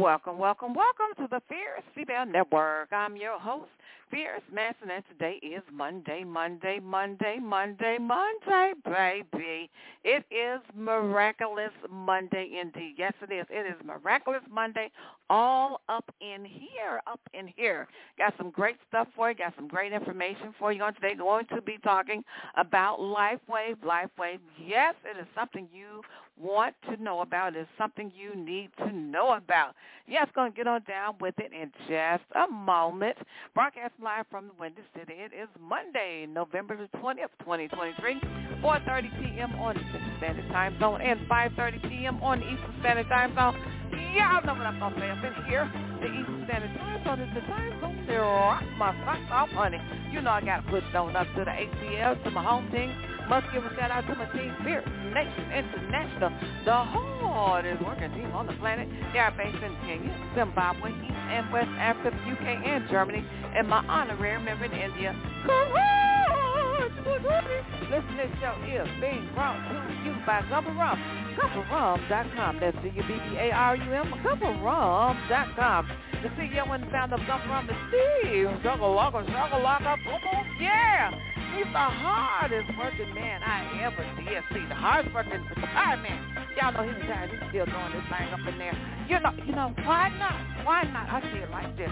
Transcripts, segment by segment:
Welcome, welcome, welcome to the Fierce Female Network. I'm your host, Fierce Manson, and today is Monday, Monday, Monday, Monday, Monday, baby. It is Miraculous Monday indeed. Yes, it is. It is Miraculous Monday all up in here, up in here. Got some great stuff for you. Got some great information for you on today. Going to be talking about LifeWave. LifeWave, yes, it is something you want to know about. It's something you need to know about. Yes, going to get on down with it in just a moment. Broadcast live from the Windy City. It is Monday, November the 20th, 2023, 4.30 p.m. on Central Standard Time Zone and 5.30 p.m. on Eastern Standard Time Zone. Y'all know what I'm going to say up in here. The Eastern Standard Time Zone is the time zone to rock my socks off, honey. You know I got to put it on up to the ATL, to my home team. Must give a shout out to my team, Spirit Nation International, the hardest working team on the planet. They are based in Kenya, Zimbabwe, East and West Africa, UK, and Germany, and my honorary member in India. Listen, this show is being brought to you by Cubba Rum. CubbaRum.com. That's C-U-B-B-A-R-U-M, CubbaRum.com. The CEO and founder of Cubba Rum is Steve. Struggle, walker, struggle, locker, boom, boom, yeah. He's the hardest working man I ever did see. The hardest working retired man. Y'all know he's retired. He's still doing this thing up in there. You know, you know, why not? Why not? I see it like this.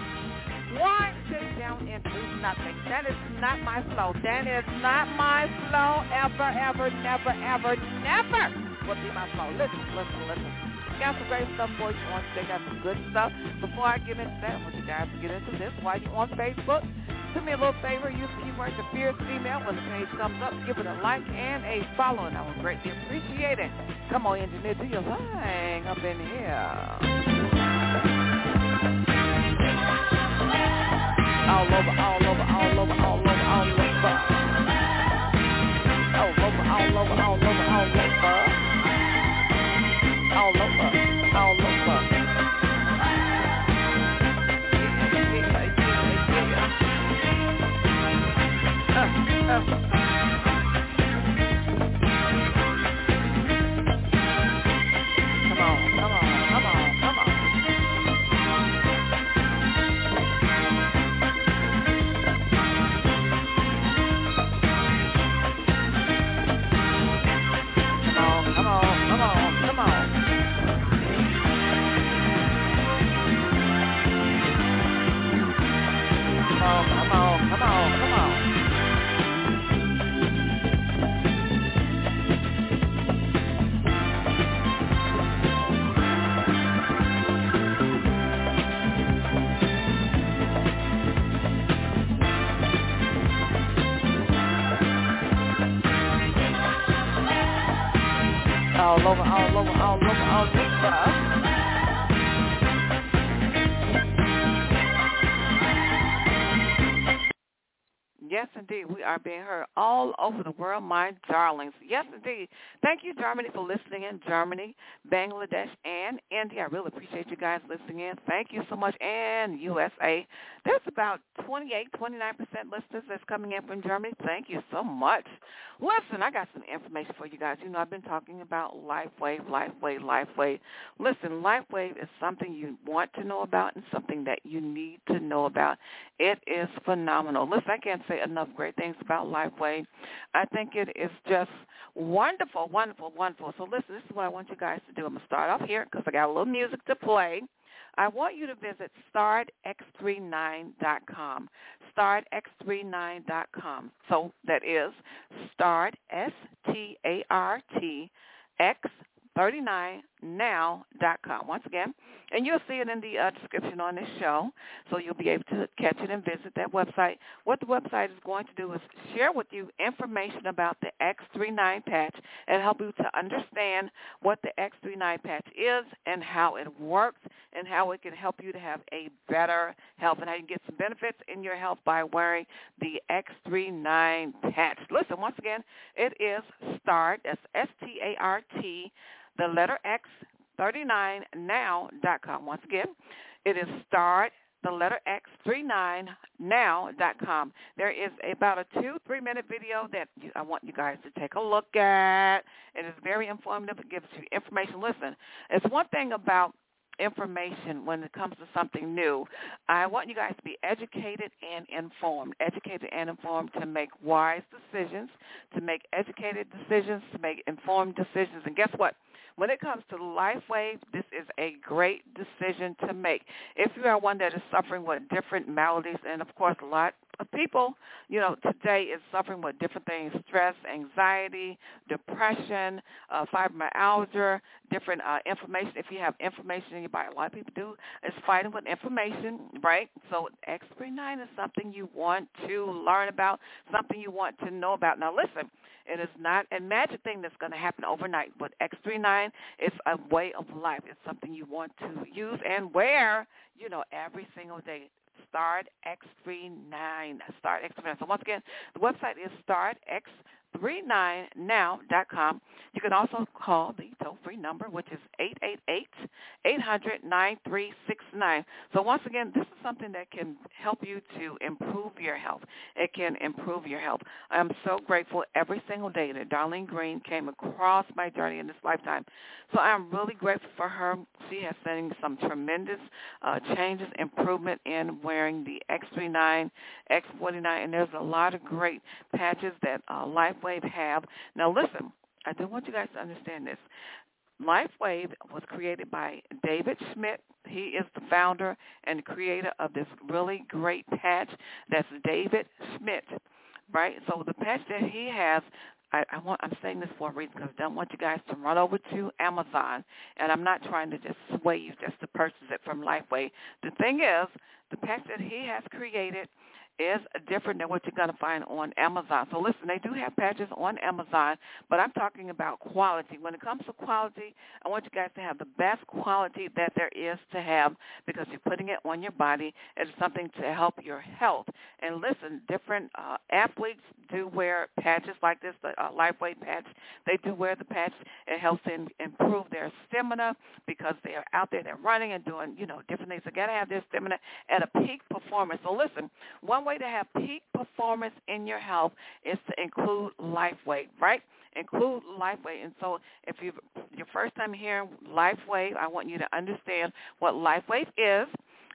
Why sit down and do nothing? That is not my flow. That is not my flow ever, ever, never, ever, never will be my flow. Listen, listen, listen. Got some great stuff for you on today. Got some good stuff. Before I get into that, I want you guys to get into this while you're on Facebook. Do me a little favor. Use the keyword the fierce female. When the page comes up, give it a like and a follow, and I would greatly appreciate it. Come on, engineer, do your thing up in here. All over, all over, All over, all over, all over, all over. Yes, indeed. We are being heard all over the world, my darlings. Yes, indeed. Thank you, Germany, for listening in. Germany, Bangladesh, and India. I really appreciate you guys listening in. Thank you so much. And USA. There's about 28, 29% listeners that's coming in from Germany. Thank you so much. Listen, I got some information for you guys. You know, I've been talking about LifeWave, LifeWave, LifeWave. Listen, LifeWave is something you want to know about and something that you need to know about. It is phenomenal. Listen, I can't say enough great things about LifeWave. I think it is just wonderful, wonderful, wonderful. So listen, this is what I want you guys to do. I'm going to start off here because I got a little music to play. I want you to visit startx39.com. Startx39.com. So that is start, S-T-A-R-T, X39 now.com. Once again, and you'll see it in the uh, description on this show, so you'll be able to catch it and visit that website. What the website is going to do is share with you information about the X39 patch and help you to understand what the X39 patch is and how it works and how it can help you to have a better health and how you can get some benefits in your health by wearing the X39 patch. Listen, once again, it is START, that's S-T-A-R-T the letter X, 39now.com. Once again, it is start the letter X 39now.com. There is about a two, three minute video that I want you guys to take a look at. It is very informative. It gives you information. Listen, it's one thing about information when it comes to something new. I want you guys to be educated and informed, educated and informed to make wise decisions, to make educated decisions, to make informed decisions. And guess what? When it comes to LifeWave, this is a great decision to make. If you are one that is suffering with different maladies, and of course a lot of people, you know, today is suffering with different things, stress, anxiety, depression, uh, fibromyalgia, different uh, information. If you have inflammation in your body, a lot of people do, is fighting with inflammation, right? So X39 is something you want to learn about, something you want to know about. Now listen, it is not a magic thing that's going to happen overnight, but X39 is a way of life. It's something you want to use and wear, you know, every single day. Start X39. Start X39. So once again, the website is Start X. 39now.com. You can also call the toll-free number, which is 888-800-9369. So once again, this is something that can help you to improve your health. It can improve your health. I'm so grateful every single day that Darlene Green came across my journey in this lifetime. So I'm really grateful for her. She has seen some tremendous uh, changes, improvement in wearing the X39, X49, and there's a lot of great patches that uh, Life LifeWave have. Now listen, I do want you guys to understand this. LifeWave was created by David Schmidt. He is the founder and creator of this really great patch. That's David Schmidt, right? So the patch that he has, I, I want, I'm saying this for a reason because I don't want you guys to run over to Amazon, and I'm not trying to just sway you just to purchase it from LifeWave. The thing is, the patch that he has created is different than what you're going to find on Amazon. So listen, they do have patches on Amazon, but I'm talking about quality. When it comes to quality, I want you guys to have the best quality that there is to have because you're putting it on your body. It's something to help your health. And listen, different uh, athletes do wear patches like this, the uh, LifeWave patch. They do wear the patch. It helps them improve their stamina because they are out there, they're running and doing, you know, different things. They got to have their stamina at a peak performance. So listen, one way to have peak performance in your health is to include LifeWave, right? Include LifeWave. And so if you your first time hearing LifeWave, I want you to understand what LifeWave is.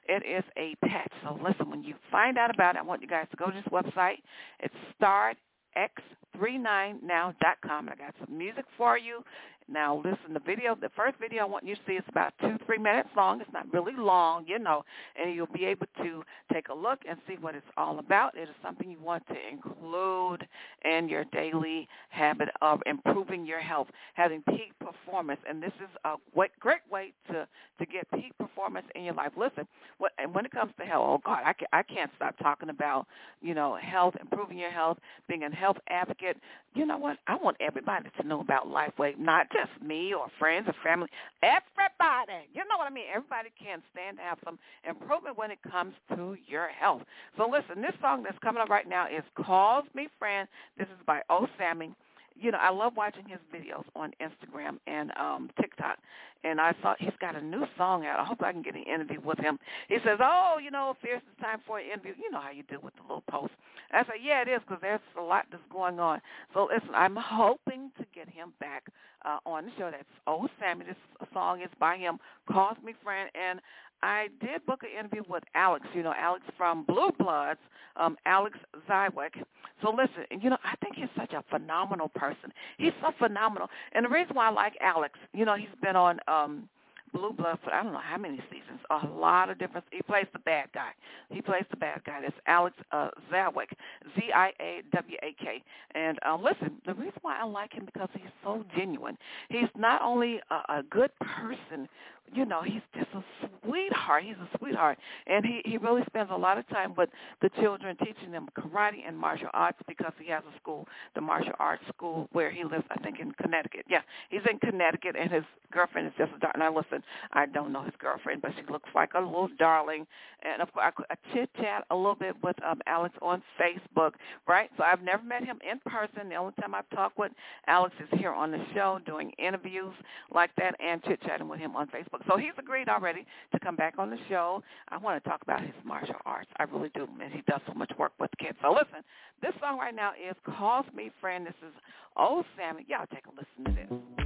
It is a patch. So listen, when you find out about it, I want you guys to go to this website. It's startx39now.com. I got some music for you. Now listen, the video, the first video I want you to see is about two, three minutes long. It's not really long, you know, and you'll be able to take a look and see what it's all about. It is something you want to include in your daily habit of improving your health, having peak performance, and this is a great way to to get peak performance in your life. Listen, what, and when it comes to health, oh God, I, can, I can't stop talking about you know health, improving your health, being a health advocate. You know what? I want everybody to know about LifeWave, not just me or friends or family. Everybody, you know what I mean? Everybody can stand to have some improvement when it comes to your health. So listen, this song that's coming up right now is Calls Me Friend. This is by O Sammy you know, I love watching his videos on Instagram and um TikTok. And I thought he's got a new song out. I hope I can get an interview with him. He says, "Oh, you know, Fierce, it's time for an interview." You know how you do with the little post. I said, "Yeah, it is because there's a lot that's going on." So listen, I'm hoping to get him back uh, on the show. That's Oh Sammy. This song is by him. Calls me friend, and I did book an interview with Alex, you know, Alex from Blue Bloods, um, Alex Zywick. So listen, you know, I think he's such a phenomenal person. He's so phenomenal. And the reason why I like Alex, you know, he's been on um Blue Blood for I don't know how many seasons. A lot of different. He plays the bad guy. He plays the bad guy. That's Alex uh, Zawick, Z-I-A-W-A-K. And uh, listen, the reason why I like him because he's so genuine. He's not only a, a good person you know, he's just a sweetheart. He's a sweetheart, and he he really spends a lot of time with the children, teaching them karate and martial arts because he has a school, the martial arts school where he lives. I think in Connecticut. Yeah, he's in Connecticut, and his girlfriend is just a darling. Now listen, I don't know his girlfriend, but she looks like a little darling. And of course, I, I chit chat a little bit with um Alex on Facebook, right? So I've never met him in person. The only time I've talked with Alex is here on the show, doing interviews like that, and chit chatting with him on Facebook. So he's agreed already to come back on the show. I want to talk about his martial arts. I really do. And he does so much work with kids. So listen, this song right now is Calls Me Friend. This is Old Sammy. Y'all take a listen to this.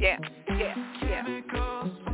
Yeah, yeah, yeah.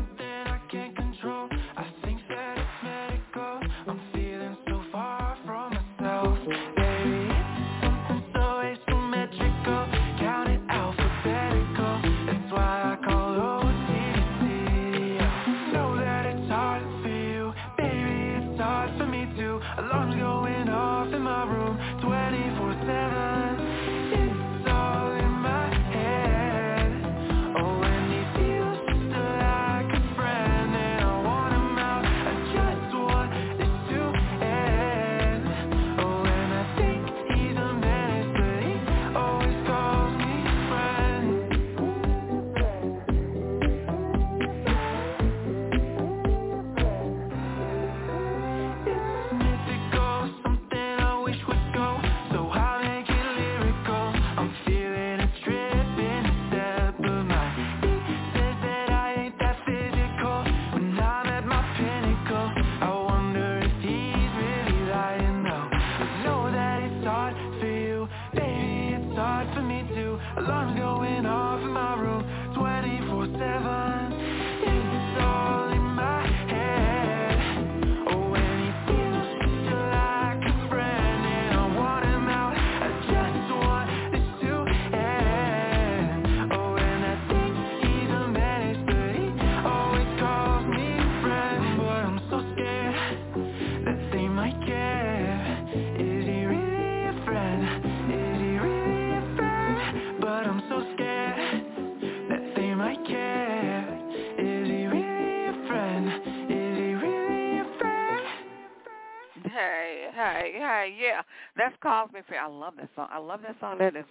Yeah. That's Me Friend. I love that song. I love that song. That is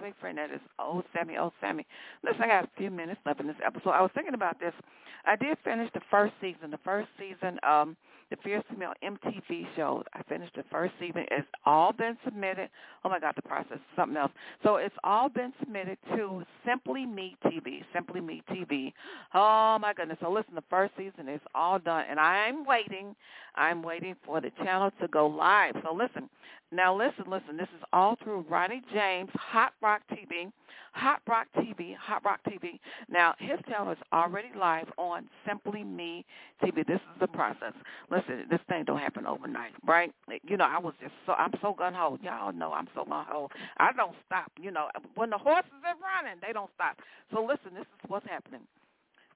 Me Friend. That is Oh Sammy, Oh Sammy. Listen, I got a few minutes left in this episode. I was thinking about this. I did finish the first season. The first season, um, the Fierce Female MTV show. I finished the first season. It's all been submitted. Oh my God, the process is something else. So it's all been submitted to Simply Me TV. Simply Me TV. Oh my goodness. So listen, the first season is all done, and I'm waiting. I'm waiting for the channel to go live. So listen, now listen, listen. This is all through Ronnie James, Hot Rock TV, Hot Rock TV, Hot Rock TV. Now his channel is already live on Simply Me TV. This is the process. Listen, this thing don't happen overnight, right? You know, I was just so I'm so gun ho. Y'all know I'm so gun ho. I don't stop. You know, when the horses are running, they don't stop. So listen, this is what's happening.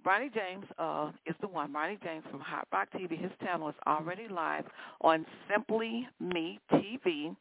Ronnie James uh, is the one. Ronnie James from Hot Rock TV. His channel is already live on Simply Me TV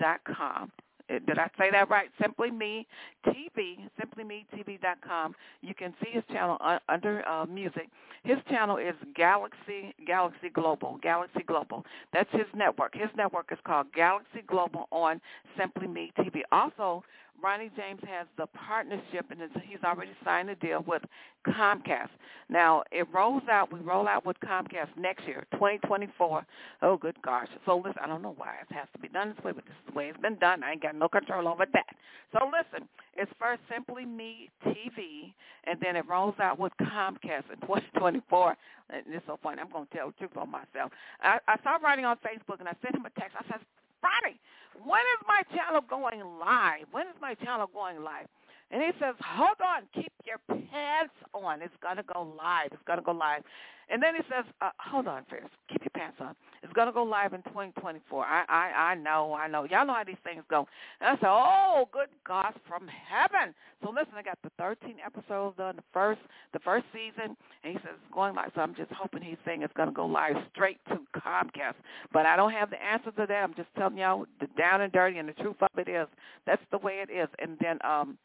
dot Uh, did I say that right? Simply Me TV, simplymetv.com. You can see his channel under uh, music. His channel is Galaxy Galaxy Global. Galaxy Global. That's his network. His network is called Galaxy Global on Simply Me TV. Also, Ronnie James has the partnership, and he's already signed a deal with Comcast. Now, it rolls out, we roll out with Comcast next year, 2024. Oh, good gosh. So, listen, I don't know why it has to be done this way, but this is the way it's been done. I ain't got no control over that. So, listen, it's first Simply Me TV, and then it rolls out with Comcast in 2024. And it's so funny. I'm to tell the truth on myself. I, I saw writing on Facebook, and I sent him a text. I said, Friday. When is my channel going live? When is my channel going live? And he says, hold on, keep your pants on. It's going to go live. It's going to go live. And then he says, uh, hold on first. Keep your pants on. It's going to go live in 2024. I, I, I know, I know. Y'all know how these things go. And I said, oh, good God from heaven. So listen, I got the 13 episodes done, the first, the first season. And he says it's going live. So I'm just hoping he's saying it's going to go live straight to Comcast. But I don't have the answer to that. I'm just telling y'all the down and dirty and the truth of it is that's the way it is. And then, um,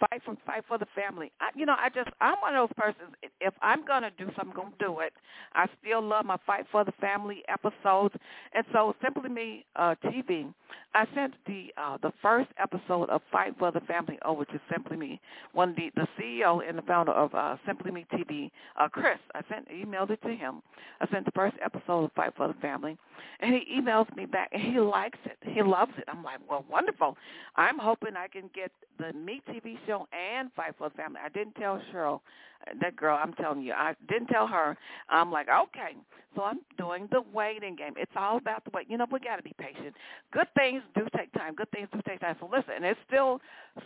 fight for fight for the family. I, you know, I just I'm one of those persons. If I'm gonna do something, I'm gonna do it. I still love my fight for the family episodes, and so Simply Me uh, TV. I sent the uh, the first episode of Fight for the Family over to Simply Me. One the the CEO and the founder of uh, Simply Me TV, uh, Chris. I sent emailed it to him. I sent the first episode of Fight for the Family, and he emails me back, and he likes it. He loves it. I'm like, well, wonderful. I'm hoping I can get the Me TV and Fight for the Family. I didn't tell Cheryl, that girl. I'm telling you, I didn't tell her. I'm like, okay. So I'm doing the waiting game. It's all about the wait. You know, we got to be patient. Good things do take time. Good things do take time. So listen, it's still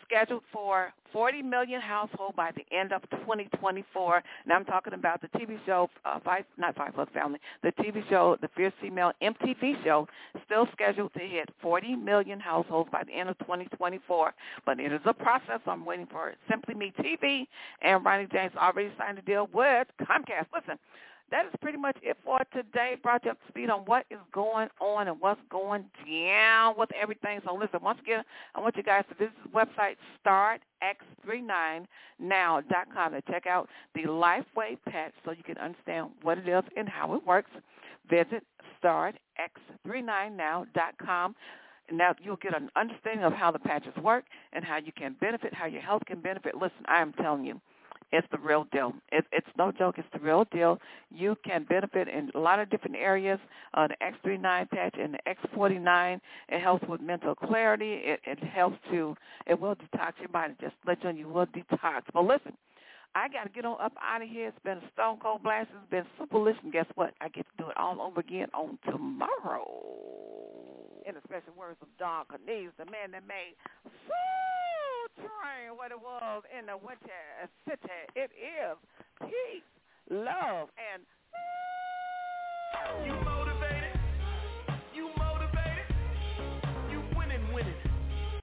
scheduled for 40 million households by the end of 2024. And I'm talking about the TV show, uh, Five, not Five Plus Family, the TV show, the Fierce Female MTV show, still scheduled to hit 40 million households by the end of 2024. But it is a process. I'm waiting for Simply Me TV, and Ronnie James already signed a deal with Comcast. Listen, that is pretty much it for today. Brought you up to speed on what is going on and what's going down with everything. So listen, once again, I want you guys to visit the website startx39now.com to check out the LifeWave patch so you can understand what it is and how it works. Visit startx39now.com. Now you'll get an understanding of how the patches work and how you can benefit, how your health can benefit. Listen, I am telling you, it's the real deal. It, it's no joke. It's the real deal. You can benefit in a lot of different areas. Uh, the X39 patch and the X49, it helps with mental clarity. It, it helps to, it will detox your body. Just let you know you will detox. But listen, I got to get on up out of here. It's been a stone cold blast. It's been super listen. Guess what? I get to do it all over again on tomorrow. In the special words of Don Cornelius, the man that made train what it was in the Windy City. It is peace, love, and